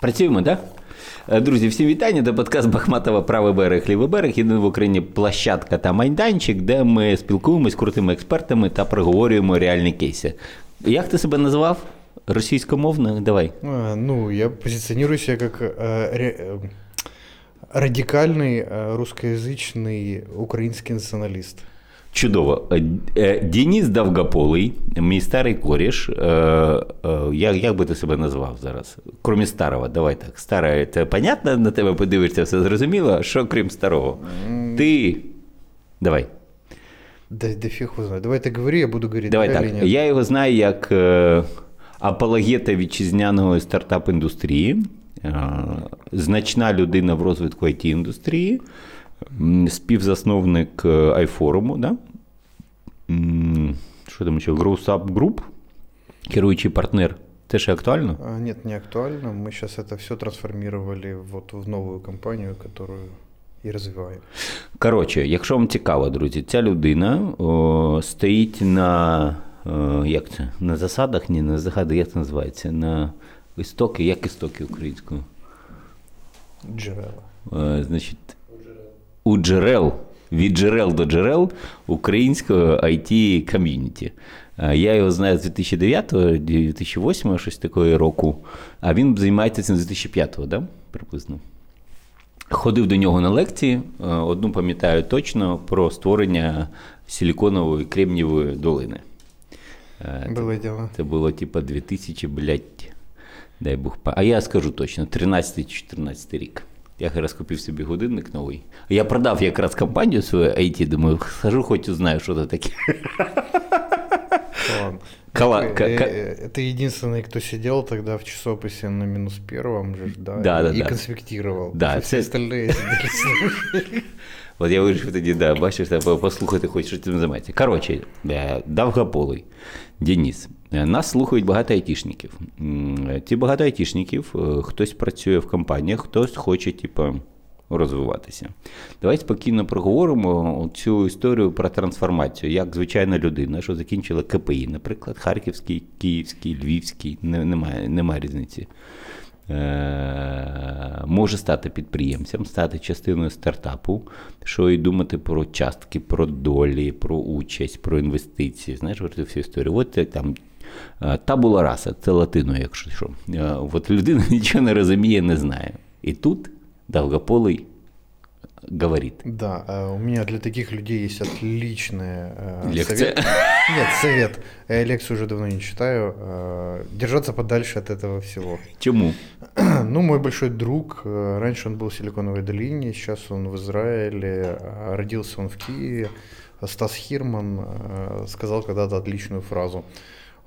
Працюємо, так? Да? Друзі, всім вітання. Це подкаст Бахматова Правий берег, лівий берег. Єдина в Україні площадка та майданчик, де ми спілкуємось з крутими експертами та проговорюємо реальні кейси. Як ти себе назвав? Російськомовно? Давай. А, ну, я позиционирую себя как э, ре, э, радикальный э, русскоязычный украинский националист. Чудово. Е, Дініс Давгополий, мій старий коріш. Е, е, як як би ти себе назвав зараз? Крім старого, давай так. Старе, це понятно, на тебе подивишся, все зрозуміло. Що крім старого? Ти. Давай. Да, да фиг его знает. Давай ты говори, я буду говорить. Давай так. Я його знаю як апологета вітчизняного стартап-індустрії, значна людина в розвитку it індустрії співзасновник iForum, да? Що там ще? Growth Up Group, керуючий партнер. Це ще актуально? А, нет, не актуально. Мы сейчас это все трансформировали вот в новую компанию, которую і розвиваємо. Коротше, якщо вам цікаво, друзі, ця людина о, стоїть на о, як це? На засадах, ні, на засадах, як це називається? На істоки, як істоки українською? Джерела. Значить, у джерел, від джерел до джерел українського it ком'юніті. Я його знаю з 2009-2008, щось такого року, а він займається цим з 2005-го, да? приблизно. Ходив до нього на лекції. Одну пам'ятаю точно про створення силіконової кремнієвої долини. Було діло. Це було типа 2000, блядь, дай Бог. А я скажу точно, 13-14 рік. Я якраз купив собі годинник новий. Я продав якраз компанію свою IT, думаю, схожу, хоч узнаю, що це таке. Кала... Ты, э, ты единственный, кто сидел тогда в часописи на минус первом же, да, да, да и да. конспектировал. Да, Все це... остальные сидели От я вирішив тоді, да, бачиш, послухати хоч, що цим займається. Коротше, е, Давгополий, Деніс. Е, Нас слухають багато айтішників. Ці багато айтішників, е, хтось працює в компаніях, хтось хоче, типу, розвиватися. Давайте спокійно проговоримо цю історію про трансформацію, як звичайна людина, що закінчила КПІ, наприклад, Харківський, Київський, Львівський, немає, немає різниці. Е, може стати підприємцем, стати частиною стартапу, що і думати про частки, про долі, про участь, про інвестиції. Знаєш, от всю історію. От там е, табула раса, це латино, якщо що. Е, от людина нічого не розуміє, не знає. І тут Долгополий говорит. Да, у меня для таких людей есть отличный Лекция. совет. Нет, совет. Я лекцию уже давно не читаю. Держаться подальше от этого всего. Чему? Ну, мой большой друг, раньше он был в Силиконовой долине, сейчас он в Израиле, родился он в Киеве. Стас Хирман сказал когда-то отличную фразу.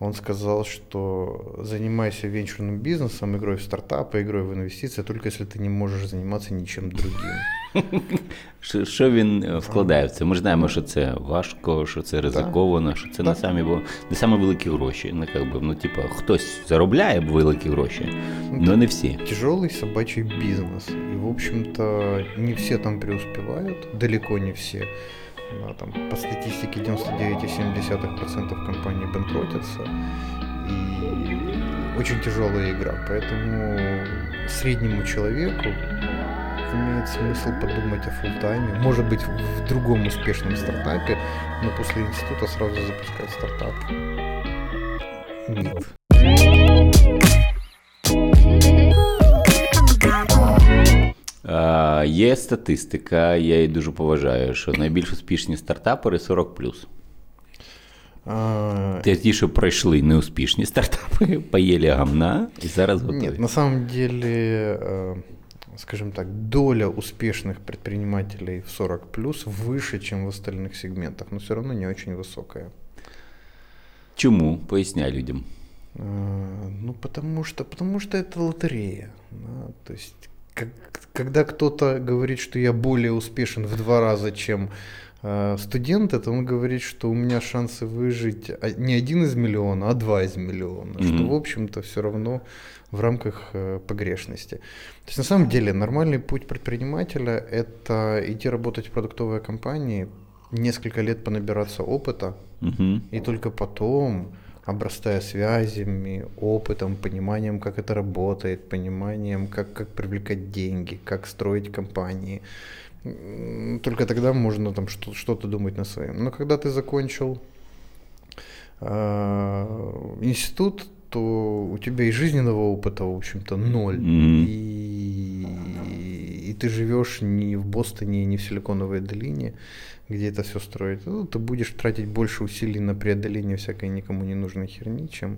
Он сказал, что занимайся венчурным бизнесом, игрой в стартапы, игрой в инвестиции, только если ты не можеш заниматься нічим другим. Що він е, вкладає в це? Ми знаємо, що це важко, що це ризиковано, що це не самі бо не самі великі гроші. Ну, как би, ну, типа, хтось заробляє великі гроші, але не всі. Тяжелый собачий бизнес. И, в общем-то, не все там преуспевают, далеко не все. Да, там, по статистике 99,7% компаний банкротятся. И очень тяжелая игра. Поэтому среднему человеку имеет смысл подумать о фултайме. Может быть, в другом успешном стартапе, но после института сразу запускать стартап. Нет. Є статистика, я її дуже поважаю, що найбільш успішні стартапери 40. А... Те ті, що пройшли неуспішні стартапи, поїли гамна і зараз готові. Нет, на самом деле, скажем так, доля успешных предпринимателей в 40 плюс выше, чем в остальных сегментах, но все равно не очень высокая. Чому? Поясняй людям. Ну, потому что, потому что это лотерея. Да? То есть когда кто-то говорит, что я более успешен в два раза, чем э, студент, это он говорит, что у меня шансы выжить не один из миллиона, а два из миллиона, mm-hmm. что, в общем-то, все равно в рамках э, погрешности. То есть, на самом деле, нормальный путь предпринимателя – это идти работать в продуктовой компании, несколько лет понабираться опыта, mm-hmm. и только потом обрастая связями, опытом, пониманием, как это работает, пониманием, как, как привлекать деньги, как строить компании. Только тогда можно там что-то думать на своем. Но когда ты закончил э, институт, то у тебя и жизненного опыта, в общем-то, ноль. Mm-hmm. И, и ты живешь не в Бостоне, не в Силиконовой долине, где это все строить. Ну, ты будешь тратить больше усилий на преодоление всякой никому не нужной херни, чем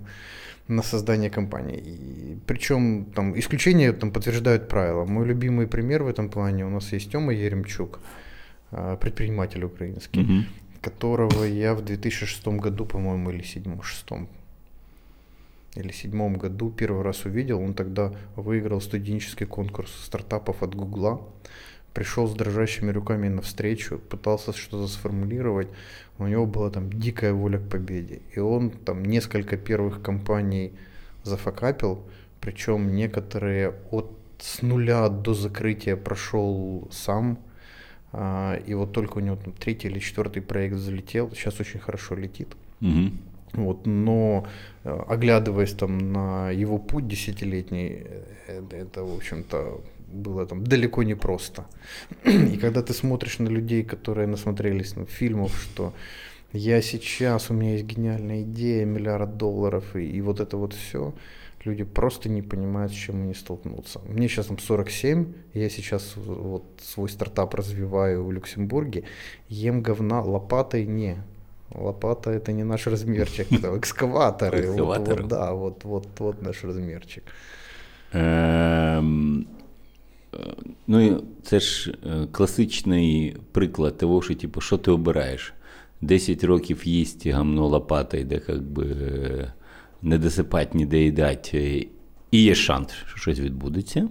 на создание компании. И, причем там исключения там, подтверждают правила. Мой любимый пример в этом плане у нас есть Тёма Еремчук, а, предприниматель украинский, mm-hmm. которого я в 2006 году, по-моему, или 2007-2006 или седьмом году первый раз увидел. Он тогда выиграл студенческий конкурс стартапов от Гугла. Пришел с дрожащими руками навстречу, пытался что-то сформулировать. У него была там дикая воля к победе. И он там несколько первых компаний зафакапил, причем некоторые от с нуля до закрытия прошел сам. А, и вот только у него там третий или четвертый проект залетел. Сейчас очень хорошо летит. Угу. Вот, но э, оглядываясь там на его путь десятилетний, э, это, в общем-то, было там далеко не просто. И когда ты смотришь на людей, которые насмотрелись на фильмов, что я сейчас, у меня есть гениальная идея, миллиард долларов, и, и вот это вот все, люди просто не понимают, с чем они столкнутся. Мне сейчас там 47, я сейчас вот свой стартап развиваю в Люксембурге, ем говна лопатой не, Лопата это не наш размерчик, это экскаваторы. Вот, вот, да, вот, вот, вот наш размерчик. Ем, ну, це ж класичний приклад того, що типу, що ти обираєш? 10 років їсть гамно лопата, де як би не досипати, не доїдати, і є шанс, що щось відбудеться.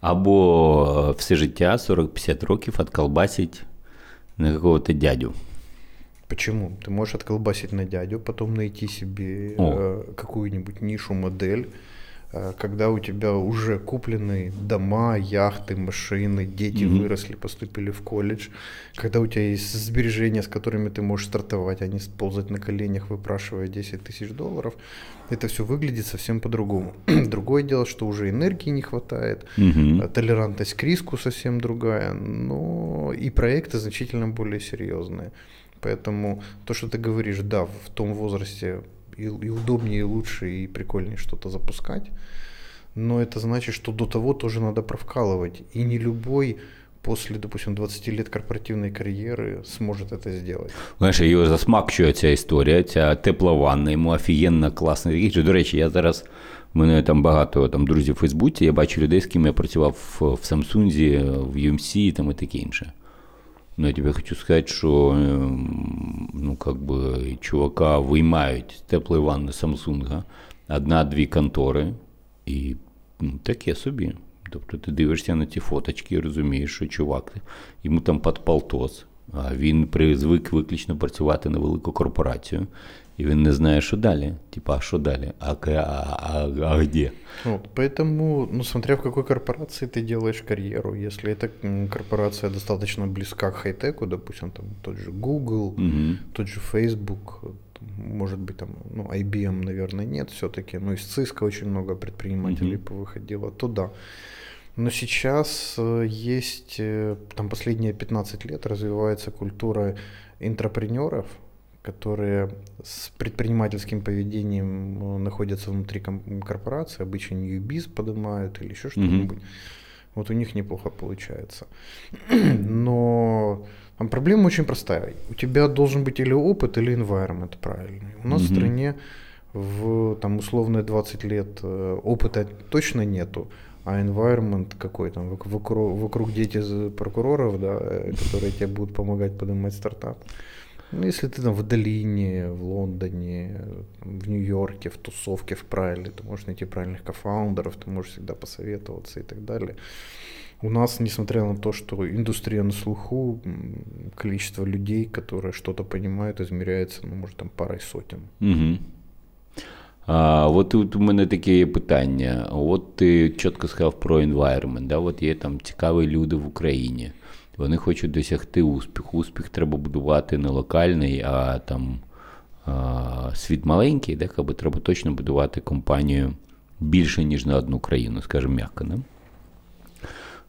Або все життя 40-50 років отколбасить на какого-то дядю. Почему? Ты можешь отколбасить на дядю, потом найти себе э, какую-нибудь нишу, модель, э, когда у тебя уже куплены дома, яхты, машины, дети mm-hmm. выросли, поступили в колледж, когда у тебя есть сбережения, с которыми ты можешь стартовать, а не ползать на коленях, выпрашивая 10 тысяч долларов, это все выглядит совсем по-другому. Другое дело, что уже энергии не хватает, mm-hmm. толерантность к риску совсем другая, но и проекты значительно более серьезные. Поэтому то, что ты говоришь, да, в том возрасте и, и удобнее, и лучше, и прикольнее что-то запускать. Но это значит, что до того тоже надо провкалывать. И не любой после, допустим, 20 лет корпоративної кар'єри зможе це зробити. Знаєш, його засмакчує ця історія, ця тепла ванна, йому офігенно класна річ. До речі, я зараз, в мене там багато там, друзів у Фейсбуці, я бачу людей, з ким я працював в Самсунзі, в UMC там, і таке інше. Но я тебе хочу сказать, что ну, как бы, чувака виймають з теплої ванни Samsung одна-дві контори, і ну, таке собі. Тобто ти дивишся на ці фоточки і розумієш, що чувак, йому там під полтос, а він призвик виключно працювати на велику корпорацію. И он не знает, что далі. Типа, а что далі? А, а, а, а где? Вот, поэтому, ну, смотря в какой корпорации ты делаешь карьеру, если эта корпорация достаточно близка к хай-теку, допустим, там тот же Google, угу. тот же Facebook, может быть, там, ну, IBM, наверное, нет все-таки, но из Cisco очень много предпринимателей угу. повыходило, то да. Но сейчас э, есть, э, там последние 15 лет развивается культура интрапренеров, которые с предпринимательским поведением э, находятся внутри корпорации, обычно ньюбиз поднимают или еще что-нибудь. Mm-hmm. Вот у них неплохо получается. Но там проблема очень простая. У тебя должен быть или опыт, или environment правильный. У нас mm-hmm. в стране в там условные 20 лет э, опыта точно нету, а environment какой там вокруг, вокруг дети прокуроров, да, э, которые тебе будут помогать поднимать стартап. Ну, если ты там в Долине, в Лондоне, в Нью-Йорке, в тусовке, в Прайле, ты можешь найти правильных кофаундеров, ты можешь всегда посоветоваться и так далее. У нас, несмотря на то, что индустрия на слуху, количество людей, которые что-то понимают, измеряется, ну, может, там парой сотен. Угу. А, От тут у мене таке питання. От ти чітко сказав про environment, да? От є там цікаві люди в Україні. Вони хочуть досягти успіху. Успіх треба будувати не локальний, а там світ маленький, де якби, треба точно будувати компанію більше, ніж на одну країну, скажімо м'яко. Не?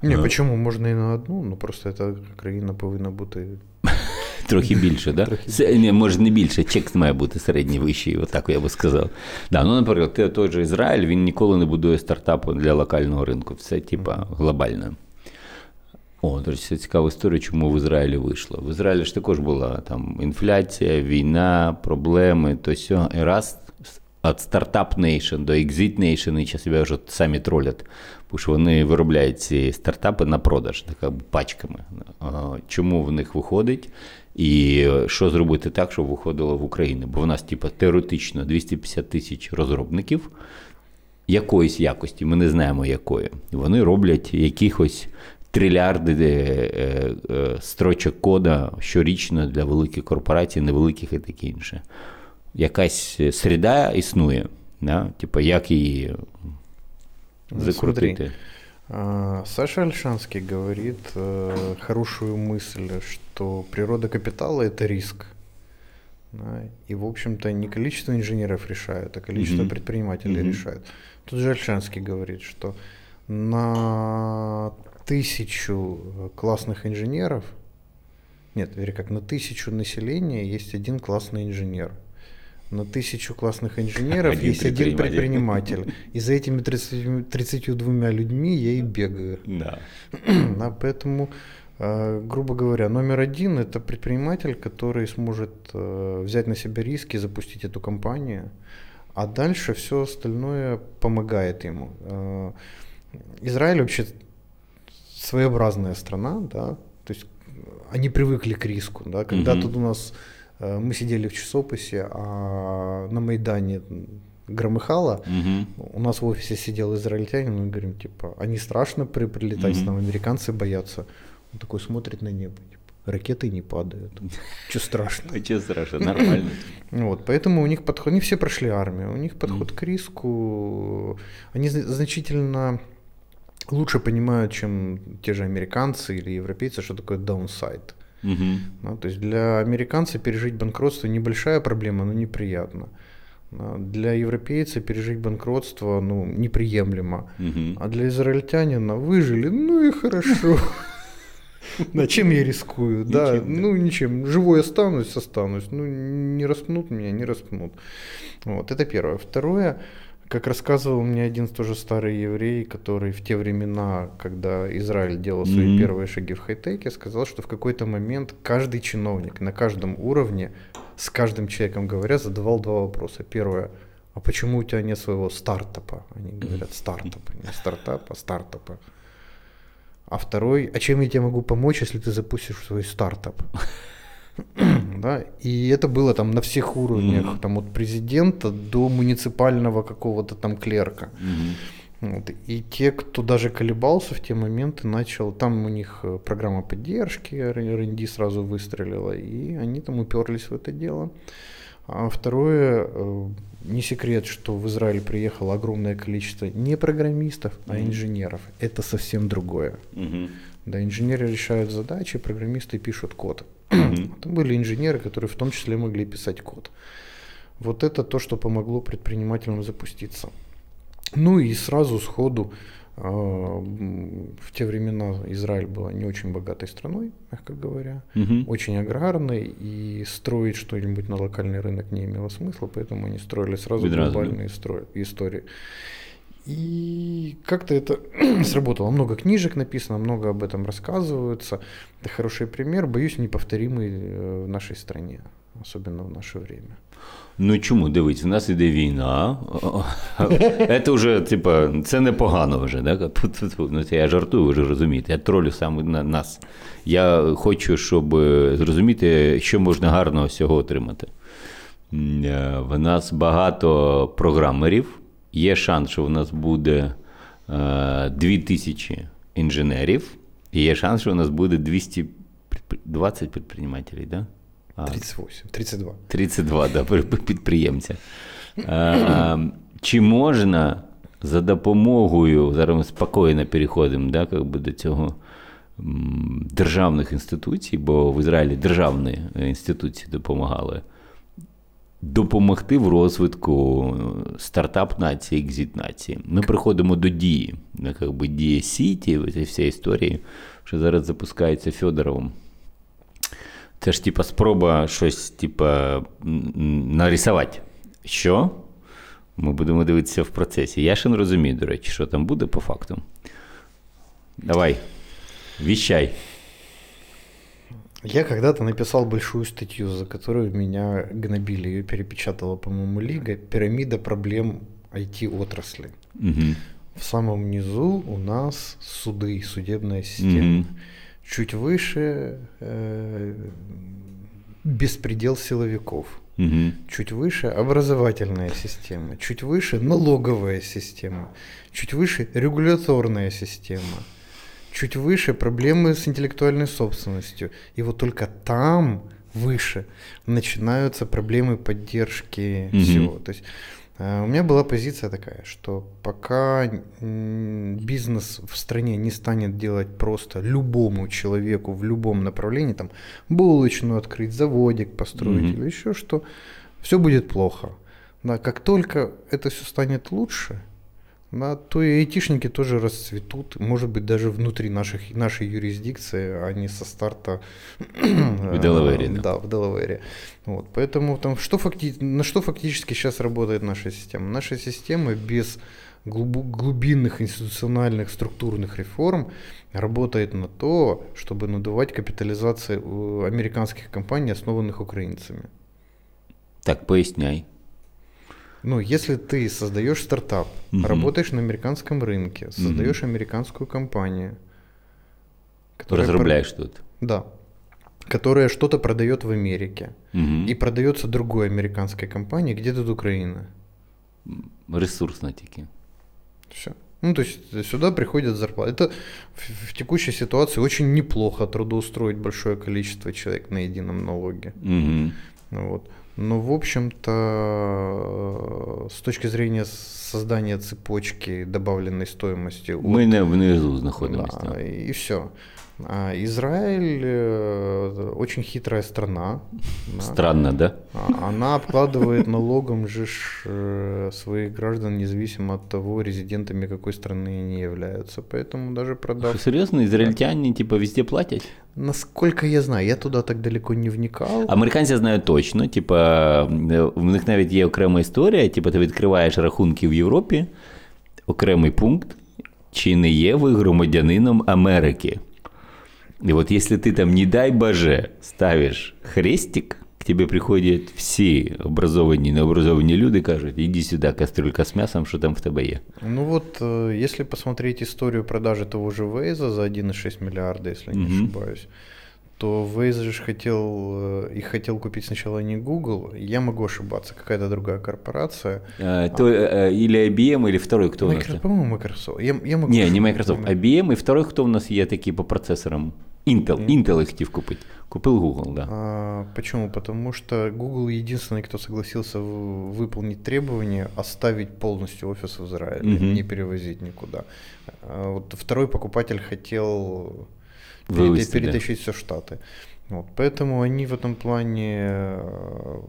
Не, почему? Можна і на одну, ну просто ця країна повинна бути. Трохи більше, да? Трохи. Не, може не більше, чек має бути середній вищий, отак я би сказав. Да, ну, Наприклад, той же Ізраїль він ніколи не будує стартапу для локального ринку. Все типа глобальне. О, до речі, це цікава історія, чому в Ізраїлі вийшло. В Ізраїлі ж також була там інфляція, війна, проблеми, то сьо. І раз від стартап Nation до Exit Nation, і себе вже самі тролять, бо що вони виробляють ці стартапи на продаж так, пачками. Чому в них виходить? І що зробити так, щоб виходило в Україну? Бо в нас, типу, теоретично 250 тисяч розробників якоїсь якості, ми не знаємо якої. Вони роблять якихось трильярди е, е, строчок кода щорічно для великих корпорацій, невеликих і таке інше. Якась середа існує, да? типу, як її ну, закрутити. Саша Альшанский говорит э, хорошую мысль, что природа капитала это риск. Да, и, в общем-то, не количество инженеров решают, а количество mm-hmm. предпринимателей mm-hmm. решают. Тут же Альшанский говорит, что на тысячу классных инженеров, нет, вернее, как на тысячу населения есть один классный инженер. На тысячу классных инженеров один есть один предприниматель. И за этими 30, 32 людьми я и бегаю. Да. да поэтому, э, грубо говоря, номер один это предприниматель, который сможет э, взять на себя риски, запустить эту компанию, а дальше все остальное помогает ему. Э, Израиль вообще своеобразная страна, да, то есть они привыкли к риску, да, когда угу. тут у нас э, мы сидели в часописе, а на Майдане громыхало, угу. у нас в офисе сидел израильтянин, мы говорим, типа, они страшно при, прилетать, угу. нам американцы боятся. Он такой смотрит на небо, типа, ракеты не падают. Что страшно? Что страшно, нормально. Вот, поэтому у них подход, они все прошли армию, у них подход к риску, они значительно лучше понимают, чем те же американцы или европейцы, что такое downside. Угу. Ну, то есть для американца пережить банкротство небольшая проблема, но неприятно. Для европейца пережить банкротство ну, неприемлемо. Угу. А для израильтянина выжили, ну и хорошо. На чем я рискую? Да, ну ничем. Живой останусь, останусь. Ну, не распнут меня, не распнут. Вот, это первое. Второе, как рассказывал мне один тоже старый еврей, который в те времена, когда Израиль делал свои mm-hmm. первые шаги в хай-теке, сказал, что в какой-то момент каждый чиновник на каждом уровне с каждым человеком говоря задавал два вопроса. Первое, а почему у тебя нет своего стартапа? Они говорят стартап, не стартап, а стартапа. А второй, а чем я тебе могу помочь, если ты запустишь свой стартап? да, и это было там на всех уровнях, mm-hmm. там от президента до муниципального какого-то там клерка. Mm-hmm. Вот. И те, кто даже колебался в те моменты, начал, там у них э, программа поддержки, R&D сразу выстрелила, и они там уперлись в это дело. А второе, э, не секрет, что в Израиль приехало огромное количество не программистов, mm-hmm. а инженеров. Это совсем другое. Mm-hmm. Да, инженеры решают задачи, программисты пишут код. Mm-hmm. Там были инженеры, которые в том числе могли писать код. Вот это то, что помогло предпринимателям запуститься. Ну и сразу сходу а, в те времена Израиль была не очень богатой страной, мягко говоря, угу. очень аграрной, и строить что-нибудь на локальный рынок не имело смысла, поэтому они строили сразу Ведь глобальные стро- истории. И как-то это сработало. Много книжек написано, много об этом рассказываются. Это хороший пример, боюсь, неповторимый э, в нашей стране, особенно в наше время. Ну чому дивись, в нас іде війна. Це вже, типа, це непогано вже. Да? Ну, це Я жартую, ви ж розумієте. Я тролю саме на нас. Я хочу, щоб зрозуміти, що можна гарного з цього отримати. Е, в нас багато програмерів. Є шанс, що в нас буде 2000 е, інженерів, і є шанс, що у нас буде 220 підприємців, да? 38, 32. 32, да, підприємця. А, Чи можна за допомогою, зараз ми спокійно переходимо да, как би, до цього державних інституцій, бо в Ізраїлі державні інституції допомагали. Допомогти в розвитку стартап нації, екзит нації. Ми приходимо до дії, як би дія Сіті, вся історія, що зараз запускається Федоровим. Це ж типа спроба щось типа нарисувати. Що? Ми будемо дивитися в процесі. Я ще не розумію, до речі, що там буде по факту. Давай, вещай. Я когда-то написал большую статью, за которую меня гнобили. Ее перепечатала, по-моему, Лига. Пирамида проблем IT-отрасли. Угу. В самом низу у нас суды, судебная система. Угу. Чуть выше э, беспредел силовиков. Угу. Чуть выше образовательная система. Чуть выше налоговая система. Чуть выше регуляторная система чуть выше проблемы с интеллектуальной собственностью. И вот только там выше начинаются проблемы поддержки mm-hmm. всего. То есть э, у меня была позиция такая, что пока бизнес в стране не станет делать просто любому человеку в любом направлении, там булочную открыть, заводик построить mm-hmm. или еще что, все будет плохо. Да, как только это все станет лучше, да, то и айтишники тоже расцветут, может быть, даже внутри наших, нашей юрисдикции, а не со старта в Делавере. Да, да в Делавере. Вот, поэтому там, что факти... на что фактически сейчас работает наша система? Наша система без глубинных институциональных структурных реформ работает на то, чтобы надувать капитализацию американских компаний, основанных украинцами. Так, поясняй. Ну, если ты создаешь стартап, угу. работаешь на американском рынке, создаешь угу. американскую компанию, которая разрубляешь про... тут. Да. Которая что-то продает в Америке угу. и продается другой американской компании, где тут Украина. Ресурсно таки. Все. Ну, то есть сюда приходят зарплаты. Это в, в текущей ситуации очень неплохо трудоустроить большое количество человек на едином налоге. Угу. Вот. Но, в общем-то, с точки зрения создания цепочки добавленной стоимости... Мы от... внизу находимся. Да, и все. А Израиль э, очень хитрая страна. Странно, да? А, она обкладывает налогом же э, своих граждан, независимо от того, резидентами какой страны они являются. Поэтому даже продав... Что, серьезно? Израильтяне типа везде платят? Насколько я знаю, я туда так далеко не вникав. Американці знають точно. Типа, в них навіть є окрема історія. Типа, ти відкриваєш рахунки в Європі, окремий пункт, чи не є ви громадянином Америки. И вот если ты там, не дай боже, ставишь хрестик, к тебе приходят всі образовані, необразовані люди, кажуть, иди сюда, кастрюлька с мясом, что там в тебе є. Ну вот, э, если посмотреть историю продажи того же Вейза за 1,6 миллиарда, если не mm-hmm. ошибаюсь, то Waze же хотел, э, их хотел купить сначала не Google, я могу ошибаться, какая-то другая корпорация. А, то, а, или IBM, или второй, кто Microsoft, у нас? По-моему, Microsoft. Я, я могу не, ошибаться. не Microsoft, IBM, и второй, кто у нас є такие по процессорам? Intel. Mm. Intel их хотел купить. Купил Google, да. А, почему? Потому что Google единственный, кто согласился выполнить требования, оставить полностью офис в Израиле, mm-hmm. не перевозить никуда. А вот второй покупатель хотел Вывести, перетащить да. все Штаты. Вот, поэтому они в этом плане э,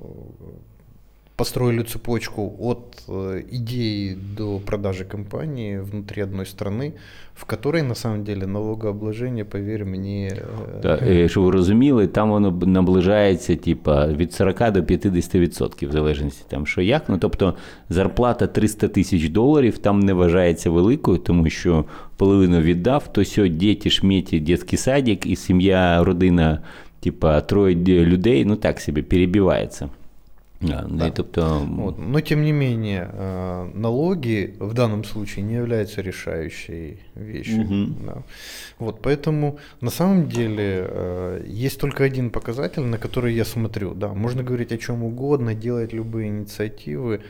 построили цепочку от э, идеи до продажи компании внутри одной страны, в которой на самом деле налогообложение, поверь мне. Так, э, щоб ви розуміли, там воно наближається типа, від 40 до 50%, в залежності там, що як. Ну, тобто зарплата 300 тисяч доларів там не вважається великою, тому що половину віддав, то сьо діти, шміті, дитячий садик і сім'я, родина, типа, троє людей, ну так собі перебивається. Да, да. тобто... вот. Но тем не менее, э, налоги в данном случае не являются решающей вещью. Угу. Да. Вот, поэтому на самом деле э, есть только один показатель, на который я смотрю. Да, можно говорить о чем угодно, делать любые инициативы.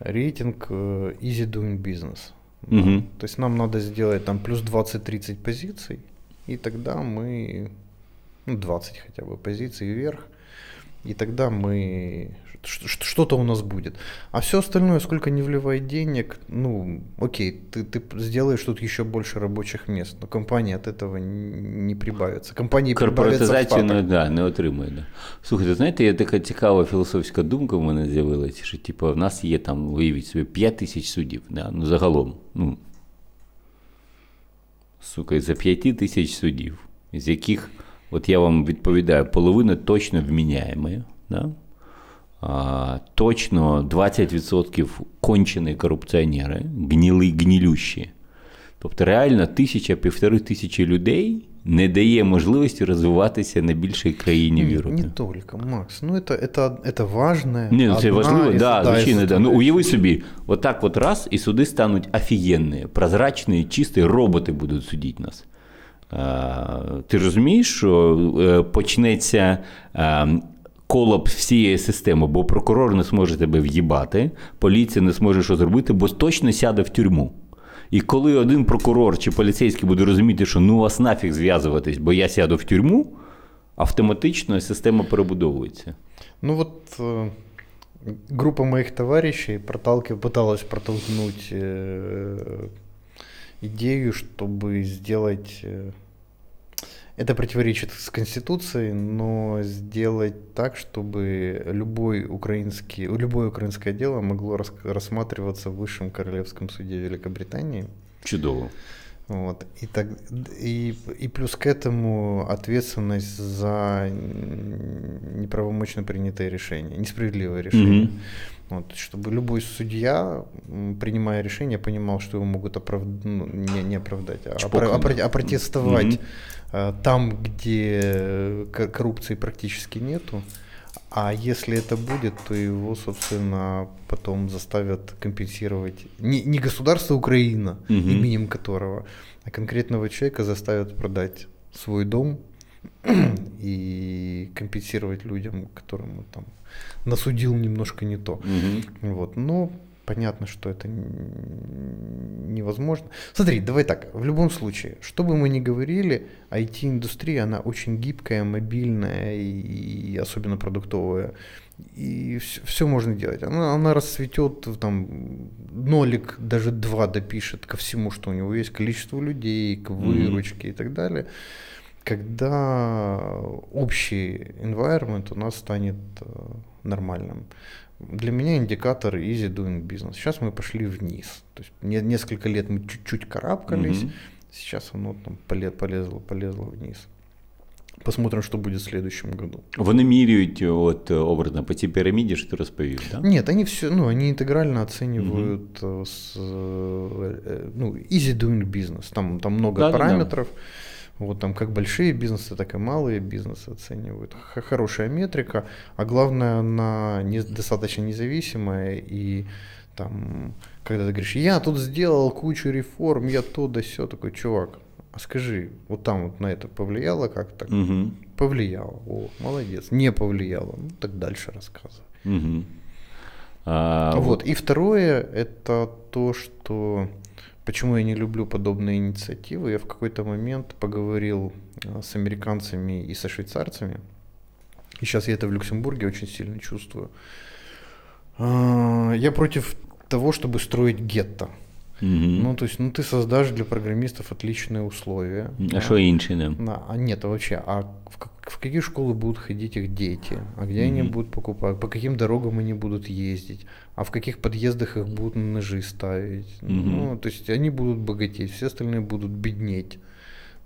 Рейтинг э, Easy Doing Business. Да. Угу. То есть нам надо сделать там плюс 20-30 позиций, и тогда мы, ну 20 хотя бы позиций вверх, и тогда мы что-то у нас будет. А все остальное, сколько не вливай денег, ну, окей, ты, ты сделаешь тут еще больше рабочих мест, но компания от этого не прибавится. Компанії Корпоратизацію не, да, не отримує. Да. Слухайте, знаєте, є така цікава філософська думка в мене з'явилася, що типу, в нас є там, уявіть собі, 5 тисяч суддів, да, ну загалом. ну, Сука, за 5 тисяч суддів, з яких, от я вам відповідаю, половина точно вміняємо. Да? Точно 20% кончені корупціонери, гніли, гнілющі. Тобто, реально тисяча, півтори тисячі людей не дає можливості розвиватися на більшій країні в Європі. Не тільки, Макс. Ну, це, це, це важне. Ні, ну, це важливо, да, звичайно, да. Ну, уяви собі, отак от раз, і суди стануть офігенні, прозрачні, чисті, роботи будуть судити нас. Ти розумієш, що е, почнеться а, колапс всієї системи, бо прокурор не зможе тебе в'їбати, поліція не зможе що зробити, бо точно сяде в тюрму. І коли один прокурор чи поліцейський буде розуміти, що ну вас нафіг зв'язуватись, бо я сяду в тюрму, автоматично система перебудовується. Ну от э, группа моих товарищей проталкив, пыталась протолкнуть э, идею, чтобы сделать э, Это противоречит с Конституцией, но сделать так, чтобы любой украинский, любое украинское дело могло рассматриваться в Высшем Королевском суде Великобритании. Чудово. Вот. И, так, и, и плюс к этому ответственность за неправомочно принятое решение, несправедливое решение. Mm-hmm. Вот, чтобы любой судья, принимая решение, понимал, что его могут оправ... ну, не, не оправдать, а, опро... опротестовать mm-hmm Э, там, где коррупции практически нету, а если это будет, то его, собственно, потом заставят компенсировать не, не государство Украина, угу. именем которого, а конкретного человека заставят продать свой дом и компенсировать людям, которым там насудил немножко не то. Угу. Вот. Но понятно, что это невозможно. Смотри, давай так, в любом случае, что бы мы ни говорили, IT-индустрия, она очень гибкая, мобильная и, и особенно продуктовая. И все, все можно делать. Она, она расцветет, там, нолик, даже два допишет ко всему, что у него есть, количество людей, к выручке mm-hmm. и так далее. Когда общий environment у нас станет э, нормальным для меня индикатор easy doing business. Сейчас мы пошли вниз. То есть несколько лет мы чуть-чуть карабкались, угу. сейчас оно там полезло, полезло вниз. Посмотрим, что будет в следующем году. Вони міряють от образно по цій піраміді, що ти розповів, да? Нет, они все, ну, они интегрально оценивают угу. с, ну, easy doing business. Там, там много да, параметров. Да, да. Вот там как большие бизнесы, так и малые бизнесы оценивают. Хорошая метрика, а главное, она не, достаточно независимая и там, когда ты говоришь, я тут сделал кучу реформ, я то да все, такой чувак, а скажи, вот там вот на это повлияло как-то? Угу. Повлияло, о, молодец. Не повлияло, ну так дальше рассказывай. Угу. А, вот. И второе, это то, что Почему я не люблю подобные инициативы? Я в какой-то момент поговорил э, с американцами и со швейцарцами. И сейчас я это в Люксембурге очень сильно чувствую. А, я против того, чтобы строить гетто. Угу. Ну, то есть, ну, ты создашь для программистов отличные условия. А что да? да? А нет, а вообще, а в, в какие школы будут ходить их дети? А где угу. они будут покупать? По каким дорогам они будут ездить? А в каких подъездах их будут ножи ставить? Угу. Ну, то есть, они будут богатеть, все остальные будут беднеть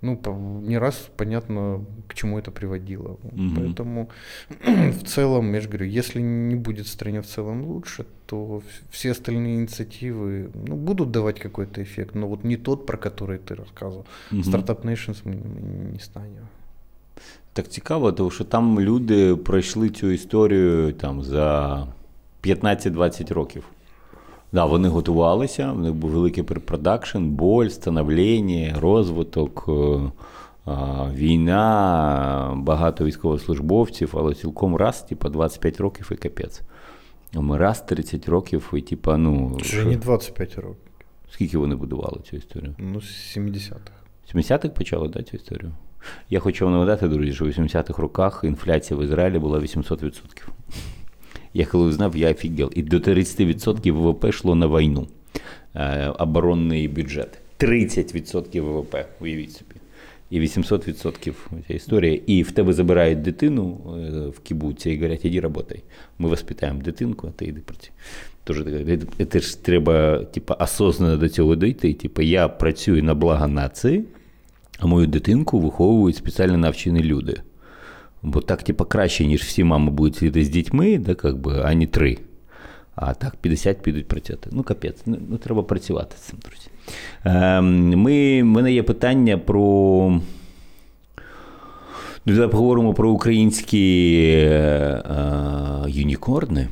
ну, не раз понятно, к чему это приводило. Угу. Поэтому в целом, я же говорю, если не будет в стране в целом лучше, то все остальные инициативы ну, будут давать какой-то эффект, но вот не тот, про который ты рассказывал. Угу. Startup Nations мы не станем. Так цікаво, тому що там люди пройшли цю історію там за 15-20 років. Да, вони готувалися, в них був великий pre-production, боль, становлення, розвиток, е, війна, багато військовослужбовців, але цілком раз, типу, 25 років і капець. А ми раз 30 років, і типа, ну. Вже не 25 років. Скільки вони будували цю історію? Ну, з 70-х. 70-х почали, да, цю історію? Я хочу вам нагадати, друзі, що в 80-х роках інфляція в Ізраїлі була 800%. Я коли узнав, я офігел. І до 30% ВВП йшло на війну. Е, оборонний бюджет. 30% ВВП, уявіть собі. І 800% ця історія. І в тебе забирають дитину е, в кібуці і говорять, іди работай. Ми воспитаємо дитинку, а ти йди працюй. Тож це ж треба типу, осознанно до цього дійти. Типу, я працюю на благо нації, а мою дитинку виховують спеціально навчені люди. Бо так, типу, краще, ніж всі мами будуть сидіти з дітьми, да, как би, а не три. А так 50 підуть працювати. Ну, капець, ну, треба працювати з цим, друзі. Е, ми, мене є питання про. Ну, Давай поговоримо про українські е, юнікорни.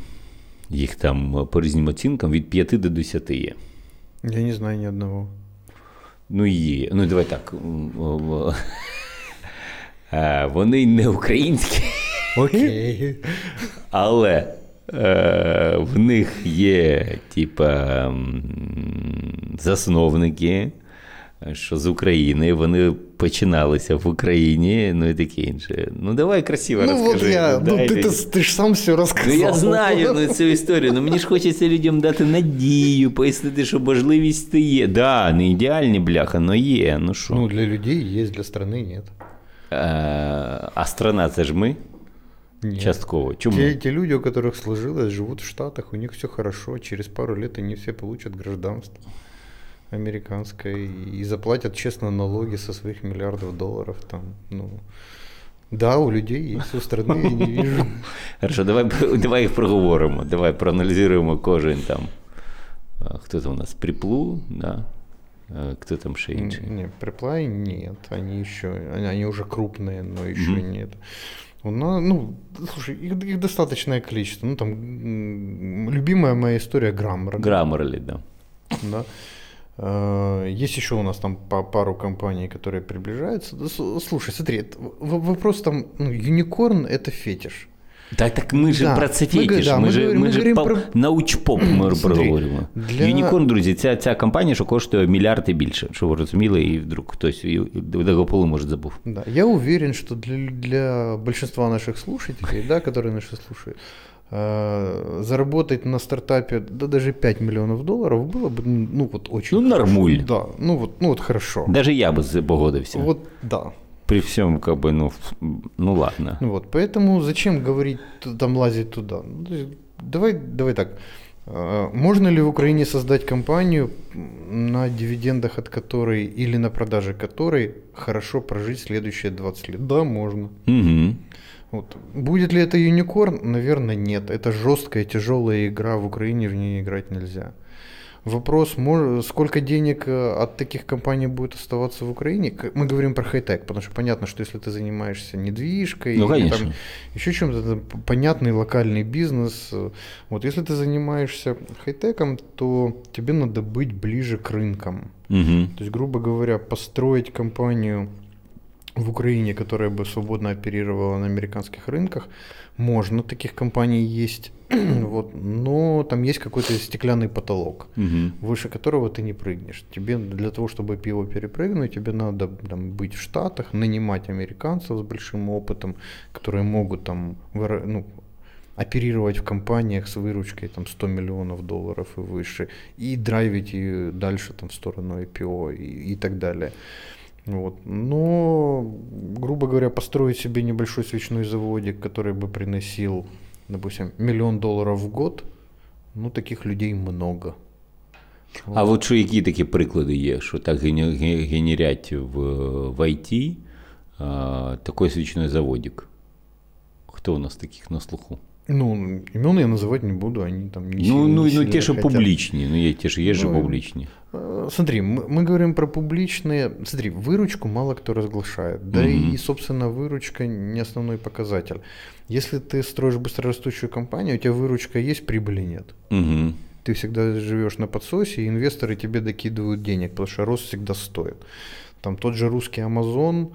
Їх там по різним оцінкам від 5 до 10 є. Я не знаю ні одного. Ну, є. Ну, давай так. Вони не українські. Окей. Але е, в них є, типа, засновники, що з України вони починалися в Україні, ну і таке інше. Ну, давай красиво ну, розкажи. Вот я, ну, ти, ти, ти ж сам все розказав. Ну, я знаю ну, цю історію, ну мені ж хочеться людям дати надію, пояснити, що можливість є. Да, не ідеальні бляха, але є. Ну, що? Ну, для людей є, для страни ні. А, а страна це ж ми? Нет. Частково. Чому? Те, те люди, у которых сложилось, живут в Штатах, у них все хорошо. Через пару лет они все получат гражданство американское и заплатят честно налоги со своих миллиардов долларов. Там, ну, да, у людей есть, у страны я не вижу. Хорошо, давай, давай їх проговоримо. Давай проаналізуємо кожен там. Хто там у нас? Приплу, да? Кто там ще інший? Не, приплай нет, они еще, они, они уже крупные, но еще mm-hmm. нет. Ну, ну, слушай, их, их достаточное количество. Ну, там, любимая моя история Граммар. Граммарли, да. Да. Есть еще у нас там по пару компаний, которые приближаются. Слушай, смотри, вопрос там, ну, юникорн это фетиш. Так так ми ж да. про це фетиш, да, ми, ми, ж, ми, ми ж про... научпоп ми проговоримо. Для... Юнікорн, друзі, ця ця компанія, що коштує мільярд і більше, що ви розуміли, і вдруг хтось Дагополу, може, забув. Да. Я уверен, что для, для большинства наших слушателей, да, которые наши слушают, э, заработать на стартапе да, даже 5 миллионов долларов было бы ну вот очень Ну нормуль. Да, ну вот, ну вот хорошо. Даже я бы погодився. Вот да при всем, как бы, ну, ну ладно. Вот, поэтому зачем говорить, там лазить туда? Ну, давай, давай так. А, можно ли в Украине создать компанию, на дивидендах от которой или на продаже которой хорошо прожить следующие 20 лет? Да, можно. Угу. Вот. Будет ли это юникорн? Наверное, нет. Это жесткая, тяжелая игра. В Украине в ней играть нельзя. Вопрос, сколько денег э, от таких компаний будет оставаться в Украине? Мы говорим про хай-тек, потому что понятно, что если ты занимаешься недвижкой, ну, или там, еще чем-то, понятный локальный бизнес. Э, вот если ты занимаешься хай-теком, то тебе надо быть ближе к рынкам. Угу. То есть, грубо говоря, построить компанию в Украине, которая бы свободно оперировала на американских рынках, можно, таких компаний есть, вот, но там есть какой-то стеклянный потолок, угу. выше которого ты не прыгнешь. Тебе для того, чтобы пиво перепрыгнуть, тебе надо там, быть в Штатах, нанимать американцев с большим опытом, которые могут там ну, оперировать в компаниях с выручкой там 100 миллионов долларов и выше, и драйвить ее дальше там в сторону IPO и, и так далее. Вот. Но, грубо говоря, построить себе небольшой свечной заводик, который бы приносил, допустим, миллион долларов в год, ну, таких людей много. А от що які такі приклади є, що так генерять в в IT а, такий свічний заводик? Хто у нас таких на слуху? Ну, имен я называть не буду, они там не Ну, ну, ну те же публичные, ну, я, те же есть ну, же публичные. Э, смотри, мы, мы говорим про публичные. Смотри, выручку мало кто разглашает. Да угу. и, собственно, выручка не основной показатель. Если ты строишь быстрорастущую компанию, у тебя выручка есть, прибыли нет. Угу. Ты всегда живешь на подсосе, и инвесторы тебе докидывают денег, потому что рост всегда стоит. Там тот же русский Амазон,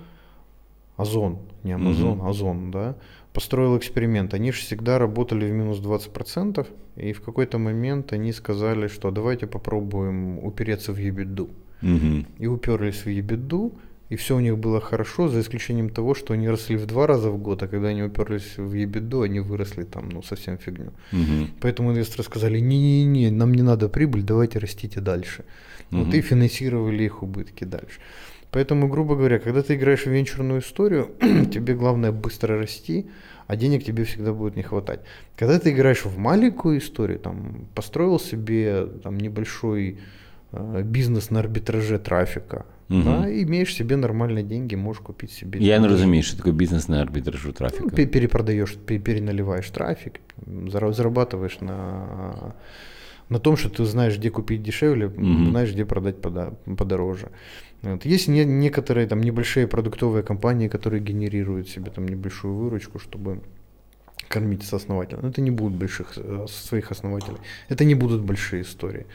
Озон, не Амазон, угу. Озон, да, построил эксперимент. Они же всегда работали в минус 20%, и в какой-то момент они сказали, что давайте попробуем упереться в ебеду. Угу. И уперлись в ебеду, и все у них было хорошо, за исключением того, что они росли в два раза в год, а когда они уперлись в ебеду, они выросли там, ну, совсем фигню. Мгм. Поэтому инвесторы сказали, не-не-не, нам не надо прибыль, давайте растите дальше. Вот Мгм. и финансировали их убытки дальше. Поэтому, грубо говоря, когда ты играешь в венчурную историю, тебе главное быстро расти, а денег тебе всегда будет не хватать. Когда ты играешь в маленькую историю, там, построил себе там, небольшой э, бизнес на арбитраже трафика, Мгм. да, и имеешь себе нормальные деньги, можешь купить себе... Я не даже- розумію, що таке бізнес на арбітражу ну, трафіку. пе- перепродаешь, пе- переналиваешь трафик, зара- зарабатываешь на, на том, что ты знаешь, где купить дешевле, Мгм. знаешь, где продать подороже. Вот. Есть не- некоторые там небольшие продуктовые компании, которые генерируют себе там небольшую выручку, чтобы кормить сооснователя. Но это не будут больших э, своих основателей. Это не будут большие истории.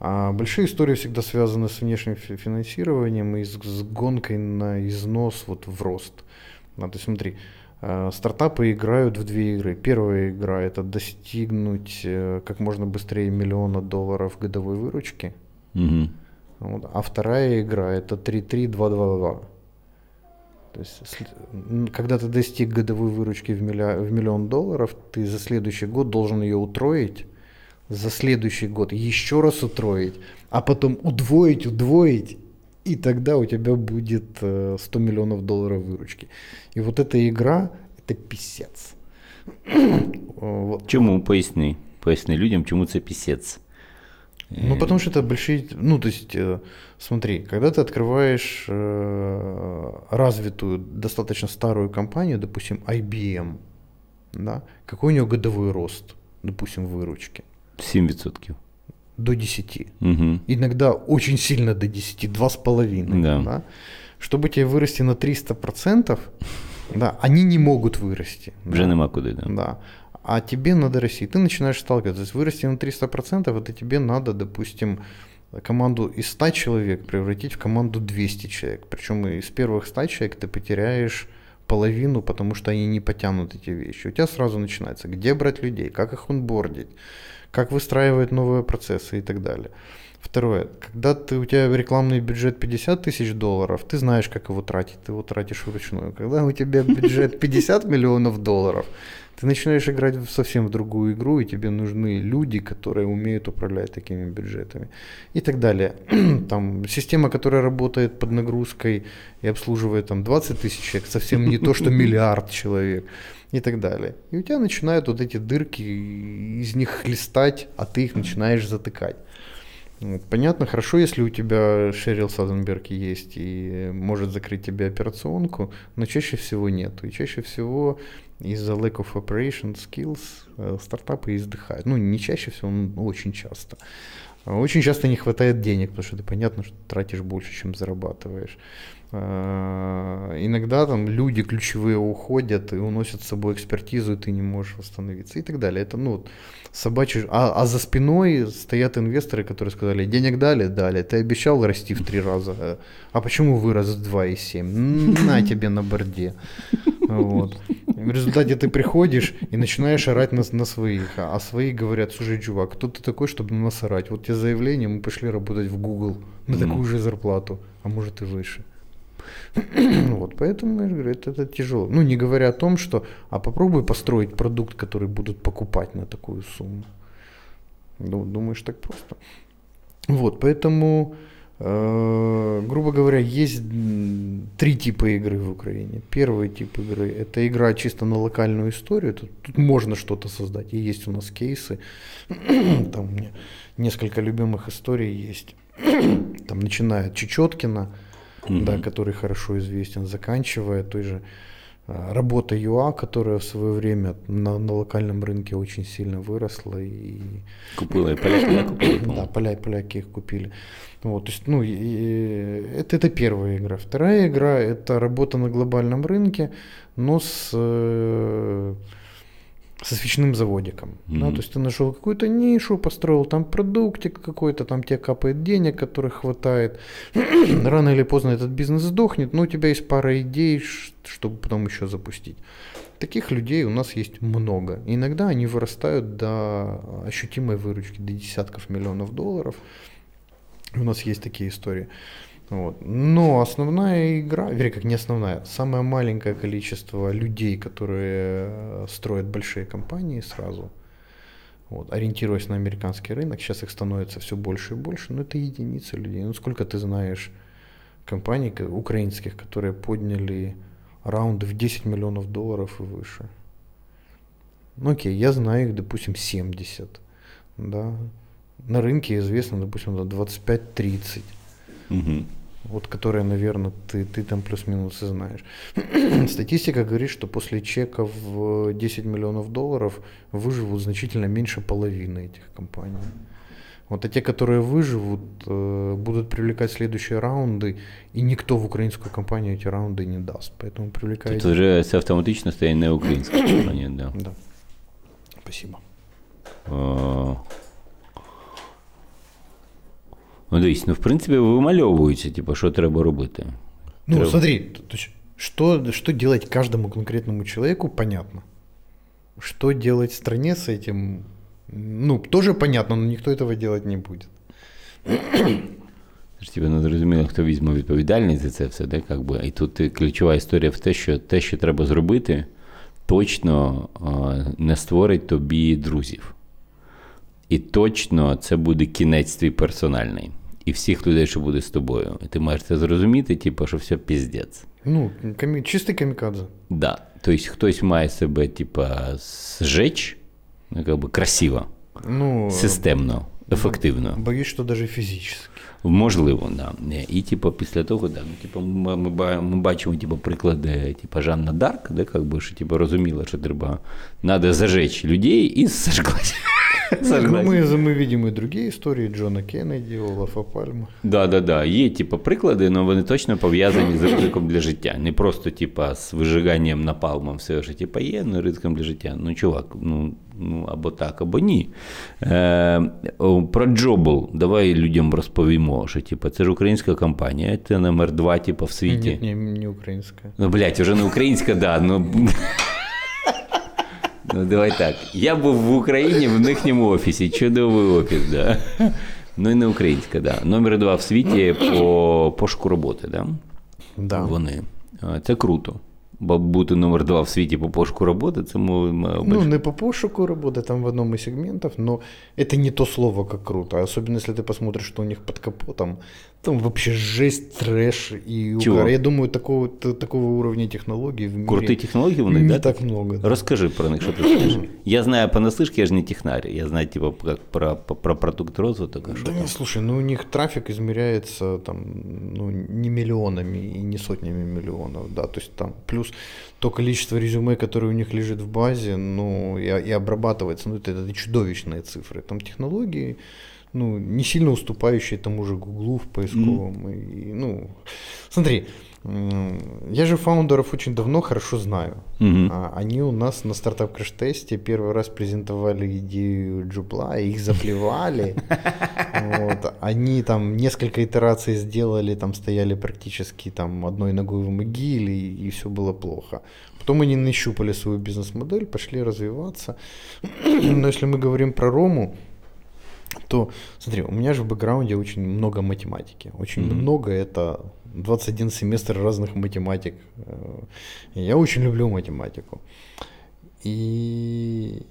А большие истории всегда связаны с внешним фи- финансированием и с, с гонкой на износ вот в рост. А, то есть смотри, стартапы играют в две игры. Первая игра это достигнуть э, как можно быстрее миллиона долларов годовой выручки. Угу. Вот. А вторая игра это 3-3-2-2-2. То есть, когда ты достиг годовой выручки в, милля- в миллион долларов, ты за следующий год должен ее утроить, за следующий год еще раз утроить, а потом удвоить, удвоить, и тогда у тебя будет э, 100 миллионов долларов выручки. И вот эта игра, это писец. Вот. Чому? Поясни. Поясни людям, чому це пісець. Ну, потому что это большие... Ну, то есть, э, смотри, когда ты открываешь э, развитую, достаточно старую компанию, допустим, IBM, да, какой у нее годовой рост, допустим, выручки? 7%. До 10. Угу. Иногда очень сильно до 10, 2,5. Да. Да. Чтобы тебе вырасти на 300%, да, они не могут вырасти. Вже да. нема куди. Да. Да. А тебе надо расти. Ты начинаешь сталкиваться. То есть вырасти на 300%, это тебе надо, допустим, команду из 100 человек превратить в команду 200 человек. Причем из первых 100 человек ты потеряешь половину, потому что они не потянут эти вещи. У тебя сразу начинается, где брать людей, как их онбордить, как выстраивать новые процессы и так далее. Второе, когда ты, у тебя рекламный бюджет 50 тысяч долларов, ты знаешь, как его тратить, ты его тратишь вручную. Когда у тебя бюджет 50 миллионов долларов, ты начинаешь играть в совсем в другую игру, и тебе нужны люди, которые умеют управлять такими бюджетами и так далее. Там система, которая работает под нагрузкой и обслуживает там 20 тысяч человек, совсем не то, что миллиард человек и так далее. И у тебя начинают вот эти дырки из них хлестать, а ты их начинаешь затыкать. Вот, Понятно, хорошо, если у тебя Шерил Саденберг есть и может закрыть тебе операционку, но чаще всего нет. И чаще всего из-за lack of operation skills э, стартапы издыхают. Ну, не чаще всего, но очень часто. Очень часто не хватает денег, потому что ты понятно, что тратишь больше, чем зарабатываешь. А, Иногда там люди ключевые уходят и уносят с собой экспертизу, и ты не можешь восстановиться и так далее. Это ну собачий... А, а за спиной стоят инвесторы, которые сказали, денег дали? Дали. Ты обещал расти в три раза. э, А почему вырос в 2,7? На тебе на борде. Вот. В результате ты приходишь и начинаешь орать на, на своих, а свои говорят, слушай, чувак, кто ты такой, чтобы на нас орать? Вот тебе заявление, мы пошли работать в Google на такую же зарплату, а может и выше. Вот, поэтому я говорю, это, это тяжело. Ну, не говоря о том, что, а попробуй построить продукт, который будут покупать на такую сумму. Ну, думаешь, так просто. Вот, поэтому, э, грубо говоря, есть три типа игры в Украине. Первый тип игры – это игра чисто на локальную историю. Тут, тут можно что-то создать. И есть у нас кейсы. Там у меня несколько любимых историй есть. Там начиная от Чечеткина, Мгм. да, который хорошо известен, заканчивая той же а, работа ЮА, которая в свое время на, на локальном рынке очень сильно выросла и Купили поляки, да, купили, да, поля, поляки их купили. Вот, то есть, ну, и это, это первая игра. Вторая игра – это работа на глобальном рынке, но с, э, со свечным заводиком. Да, Мгм. то есть ты нашел какую-то нишу, построил там продуктик какой-то, там тебе капает денег, которых хватает. Рано или поздно этот бизнес сдохнет, но у тебя есть пара идей, чтобы потом еще запустить. Таких людей у нас есть много. И иногда они вырастают до ощутимой выручки, до десятков миллионов долларов. У нас есть такие истории. Вот. Но основная игра, вернее, как не основная, самое маленькое количество людей, которые э, строят большие компании сразу, вот, ориентируясь на американский рынок, сейчас их становится все больше и больше, но это единицы людей. Ну сколько ты знаешь компаний украинских, которые подняли раунды в 10 миллионов долларов и выше? Ну окей, я знаю их, допустим, 70. Да. На рынке известно, допустим, 25-30. Угу вот которые, наверное, ты, ты там плюс-минус и знаешь. Статистика говорит, что после чеков в 10 миллионов долларов выживут значительно меньше половины этих компаний. Вот а те, которые выживут, э, будут привлекать следующие раунды, и никто в украинскую компанию эти раунды не даст. Поэтому привлекает... Это уже автоматично стоит на украинской компании, да. Да. Спасибо. А, Ну, дивись, ну в принципі вимальовується, типу, що треба робити. Ну, треба... смотри, то есть, что, что делать каждому конкретному человеку, понятно. Что делать в стране с этим, ну, тоже понятно, но никто этого делать не будет. Типу, не зрозуміло, хто візьме відповідальність за це все, де, как би. і тут ключова історія в те, що те, що треба зробити, точно не створить тобі друзів. І точно це буде кінець твій персональний і всіх людей, що буде з тобою. І ти маєш це зрозуміти, типу, що все піздець. Ну, камі... чистий камікадзе. Да. Тобто хтось має себе, типа, зжечь, ну, как бы красиво, ну, системно, ефективно. Боюсь, що навіть фізично. Можливо, да. І типу, після того, да, ну, типу, ми, ми бачимо типу, приклади типу, Жанна Дарк, де, как би, що типу, розуміла, що треба надо зажечь людей і сожглась. Ну, мы, мы видим и другие истории Джона Кеннеді, Олафа Пальма. Да, да, да. Є типу, приклади, але вони точно пов'язані з ризиком для життя. Не просто типу, з вижиганням напалмом все що типу, є, але ризиком для життя. Ну, чувак, ну, ну або так, або ні. Е, Про Джобл давай людям розповімо, що типу, це ж українська компанія, це номер два типу, в світі. Ні, не, не українська. Ну, блядь, вже не українська, да, ну. Ну, давай так. Я був в Україні в їхньому офісі. Чудовий офіс, да. Ну і не українська, да. Номер два в світі по пошуку роботи, да? Да. Вони. Це круто. Бо бути номер два в світі по пошуку роботи, це ми. Ну, не по пошуку роботи, там в одном из сегментов, но это не то слово, как круто. Особенно если ты посмотришь, что у них под капотом. Там вообще жесть, трэш и угар. Я думаю, такого, такого уровня технологий в мире Круті технології вони, не да? так много. Да. Розкажи про них, що ти знаєш. Я знаю понаслышке, я же не технарь. Я знаю, типа, как про, про продукт розвиток. А да не, слушай, ну у них трафик измеряется там, ну, не миллионами и не сотнями миллионов, да, то есть там плюс то количество резюме, которое у них лежит в базе, ну, и, и обрабатывается, ну, это, это чудовищные цифры. Там технологии, ну, не сильно уступающие тому же Гуглу в поисковом. Mm. И, ну, смотри, я же фаундеров очень давно хорошо знаю. Mm-hmm. Они у нас на стартап краш-тесте первый раз презентовали идею Джупла, их заплевали. вот. Они там несколько итераций сделали, там стояли практически там одной ногой в могиле, и, и все было плохо. Потом они нащупали свою бизнес-модель, пошли развиваться. Но если мы говорим про Рому, то, смотри, у меня же в бэкграунде очень много математики. Очень mm-hmm. много это 21 семестр разных математик. Э, я очень люблю математику. И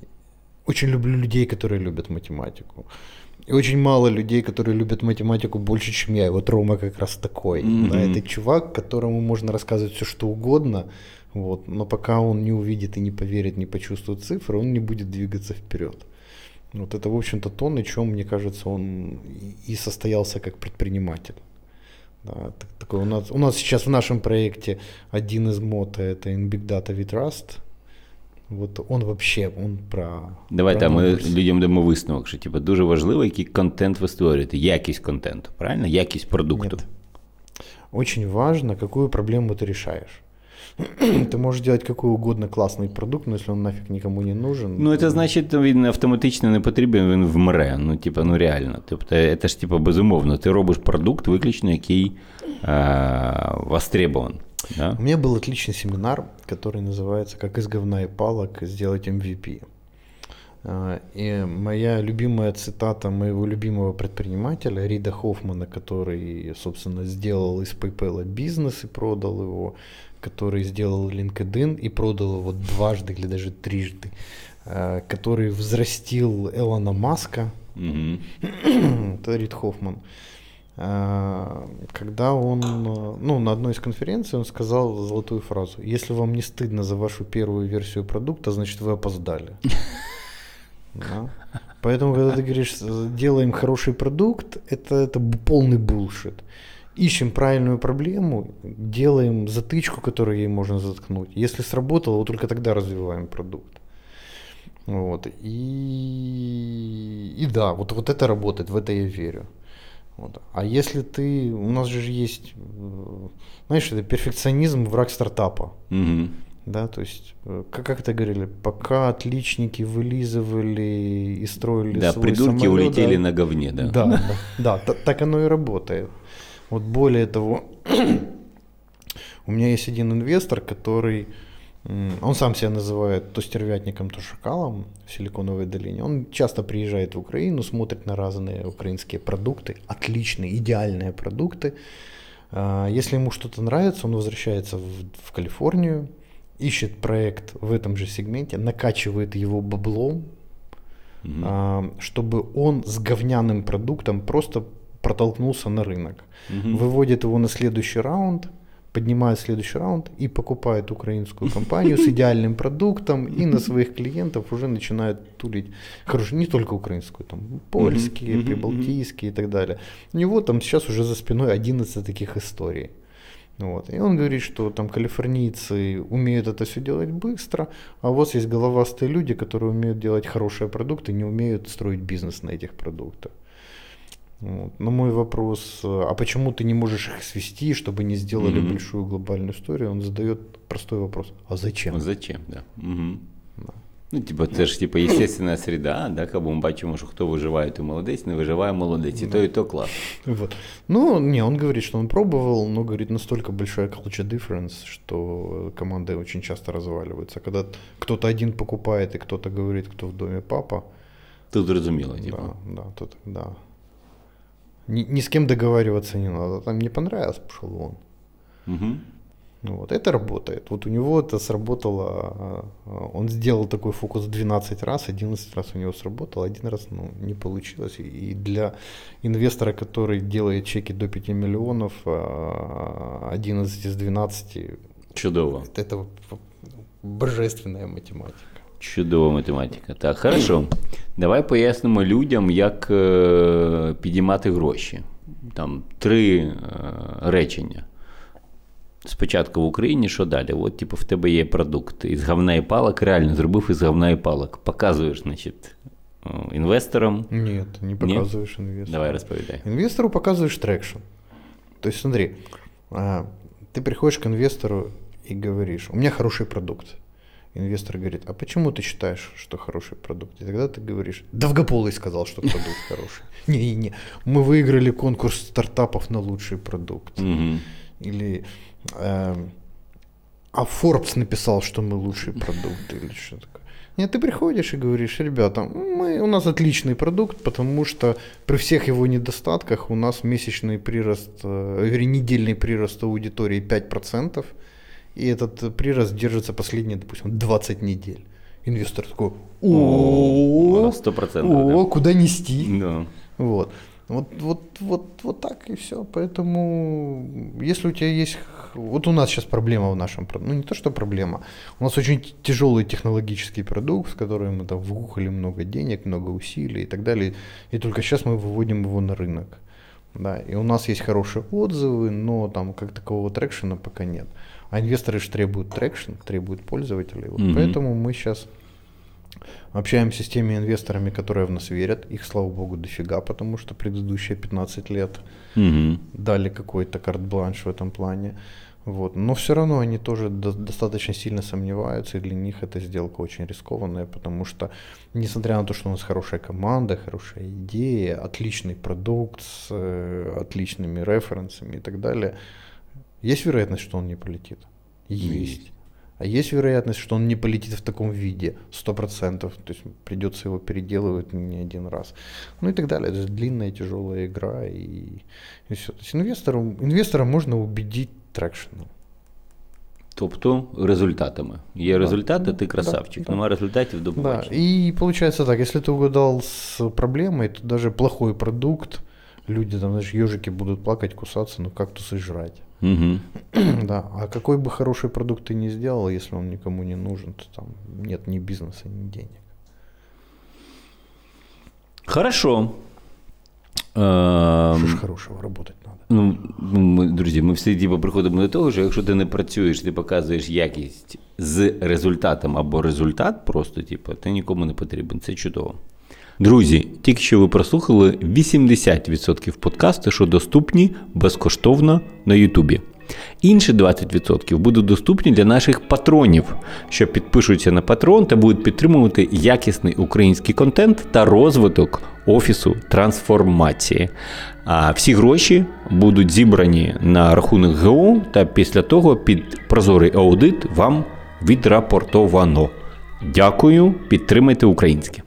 очень люблю людей, которые любят математику. И очень мало людей, которые любят математику больше, чем я. И вот Рома как раз такой. Mm-hmm. Да, это чувак, которому можно рассказывать все, что угодно. Вот, но пока он не увидит и не поверит, не почувствует цифры, он не будет двигаться вперед. Вот это, в общем-то, то, на чем, мне кажется, он и состоялся как предприниматель. Да, так, такой у, нас, у нас сейчас в нашем проекте один из мото это in Big Data We Trust. Вот он вообще он про. Давай про там ми людям дамо висновок, що типу, дуже важливо, який контент ви створюєте, якість контенту, правильно? Якість продукту. Нет. Очень важно, какую проблему ты решаешь. Ты можешь делать какой угодно классный продукт, но если он нафиг никому не нужен. Ну, це значить, він автоматично не потрібен, він вмре. Ну, типа, ну реально. Тобто, це ж типа безумовно. Ти робиш продукт, виключно, який е, востребован. Да? У меня был отличный семинар, который называется «Как из говна и палок сделать MVP». А, и моя любимая цитата моего любимого предпринимателя Рида Хоффмана, который, собственно, сделал из PayPal бизнес и продал его, который сделал LinkedIn и продал его дважды или даже трижды, а, который взрастил Элона Маска, Мгм. это Рид Хоффман. А, Когда он, ну, на одной из конференций он сказал золотую фразу: "Если вам не стыдно за вашу первую версию продукта, значит вы опоздали". Да. Поэтому, когда ты говоришь, делаем хороший продукт, это, это полный булшит. Ищем правильную проблему, делаем затычку, которую ей можно заткнуть. Если сработало, вот только тогда развиваем продукт. Вот. И, и да, вот, вот это работает, в это я верю. Вот. А если ты, у нас же есть, знаешь, это перфекционизм враг стартапа. Мгм. Да, то есть, э, как, как это говорили, пока отличники вылизывали и строили Да, свой придурки самолет, улетели да, на говне, да. Да, да, да, та- так оно и работает. Вот более того, у меня есть один инвестор, который, он сам себя называет то стервятником, то шакалом в Силиконовой долине. Он часто приезжает в Украину, смотрит на разные украинские продукты, отличные, идеальные продукты. А, Если ему что-то нравится, он возвращается в, в Калифорнию, ищет проект в этом же сегменте, накачивает его баблом, а, чтобы он с говняным продуктом просто протолкнулся на рынок. Мгм. Выводит его на следующий раунд, поднимает следующий раунд и покупает украинскую компанию с идеальным продуктом и на своих клиентов уже начинает тулить. Хорошо, не только украинскую, там польские, прибалтийские и так далее. У него там сейчас уже за спиной 11 таких историй. Вот. И он говорит, что там калифорнийцы умеют это все делать быстро, а у вас есть головастые люди, которые умеют делать хорошие продукты, не умеют строить бизнес на этих продуктах. Вот. Но мой вопрос, э, а почему ты не можешь их свести, чтобы не сделали Мгм. большую глобальную историю? Он задает простой вопрос, а зачем? Ну, Зачем, да. Мгм. Да. Ну, типа, це ж типа естественна среда, да, кабо ми бачимо, що хто виживає, той молодець, не виживає молодець. І то, і то клас. Вот. Ну, не, он говорит, что он пробовал, но говорит, настолько большая culture difference, что команды очень часто разваливаются. Когда кто-то один покупает и кто-то говорит, кто в доме папа, Тут зрозуміло, типа. да, да, то тогда ни, ни с кем договариваться не надо. Там не понравилось, пошел вон. Угу. Ну Вот, это работает. Вот у него это сработало. а, а, Он сделал такой фокус 12 раз, 11 раз у него сработало, один раз ну, не получилось. И для инвестора, который делает чеки до 5 миллионов, а, 11 из 12 Чудово. это божественная математика. Чудова математика. Так, хорошо. Давай пояснимо людям, як е, підіймати гроші. Там три е, речення. Спочатку в Україні, що далі? От, типу, в тебе є продукт із говна і палок, реально зробив із говна і палок. Показуєш, значить, е, інвесторам. Нет, не показываешь инвестору. Давай розповідай. Инвестору показываешь трекшн. То есть смотри, а, ты приходишь к инвестору и говоришь, у меня хороший продукт. Инвестор говорит, а почему ты считаешь, что хороший продукт? И тогда ты говоришь, Довгополый сказал, что продукт хороший. Не-не-не, мы выиграли конкурс стартапов на лучший продукт. Или эм, а Forbes написал, что мы лучший продукт или что такое. Нет, ты приходишь и говоришь, ребята, мы, у нас отличный продукт, потому что при всех его недостатках у нас месячный прирост, э, вернее, недельный прирост аудитории 5%, и этот прирост держится последние, допустим, 20 недель. Инвестор такой, о, Сто процентов. о, куда нести? Да. Вот. Вот, вот, вот, вот так и все. Поэтому, если у тебя есть... Вот у нас сейчас проблема в нашем... Ну, не то, что проблема. У нас очень тяжелый технологический продукт, с которым мы там вгухали много денег, много усилий и так далее. И только сейчас мы выводим его на рынок. Да, и у нас есть хорошие отзывы, но там как такового traction а пока нет. А инвесторы же требуют traction, требуют пользователей. Вот Мгм. Поэтому мы сейчас общаемся с теми инвесторами, которые в нас верят. Их, слава богу, дофига, потому что предыдущие 15 лет Угу. дали какой-то карт-бланш в этом плане. Вот. Но все равно они тоже до- достаточно сильно сомневаются, и для них эта сделка очень рискованная, потому что, несмотря на то, что у нас хорошая команда, хорошая идея, отличный продукт с э, отличными референсами и так далее, есть вероятность, что он не полетит? Есть. Есть. А есть вероятность, что он не полетит в таком виде, 100%, то есть придется его переделывать не один раз. Ну и так далее. Это длинная, тяжелая игра и, и все. То есть инвестору, инвестора можно убедить трекшеном. Тобто результатами. Є результати, ти красавчик. да. Нема результатів до Да, и получается так, если ты угадал с проблемой, то даже плохой продукт, люди там, знаешь, ежики будут плакать, кусаться, ну кактусы жрать. Угу. да, а какой бы хороший продукт ты ни сделал, если он никому не нужен, то там нет ни бизнеса, ни денег. Хорошо. Что Ем, ж хорошего работать надо. Ну, ми, друзі, ми всі типу, приходимо до того, що якщо ти не працюєш, ти показуєш якість з результатом або результат, просто типу, ти нікому не потрібен. Це чудово. Друзі, тільки що ви прослухали 80% подкасту, що доступні безкоштовно на Ютубі. Інші 20% будуть доступні для наших патронів, що підпишуться на патрон та будуть підтримувати якісний український контент та розвиток офісу трансформації. А всі гроші будуть зібрані на рахунок ГО, та після того під прозорий аудит вам відрапортовано. Дякую, підтримайте українське.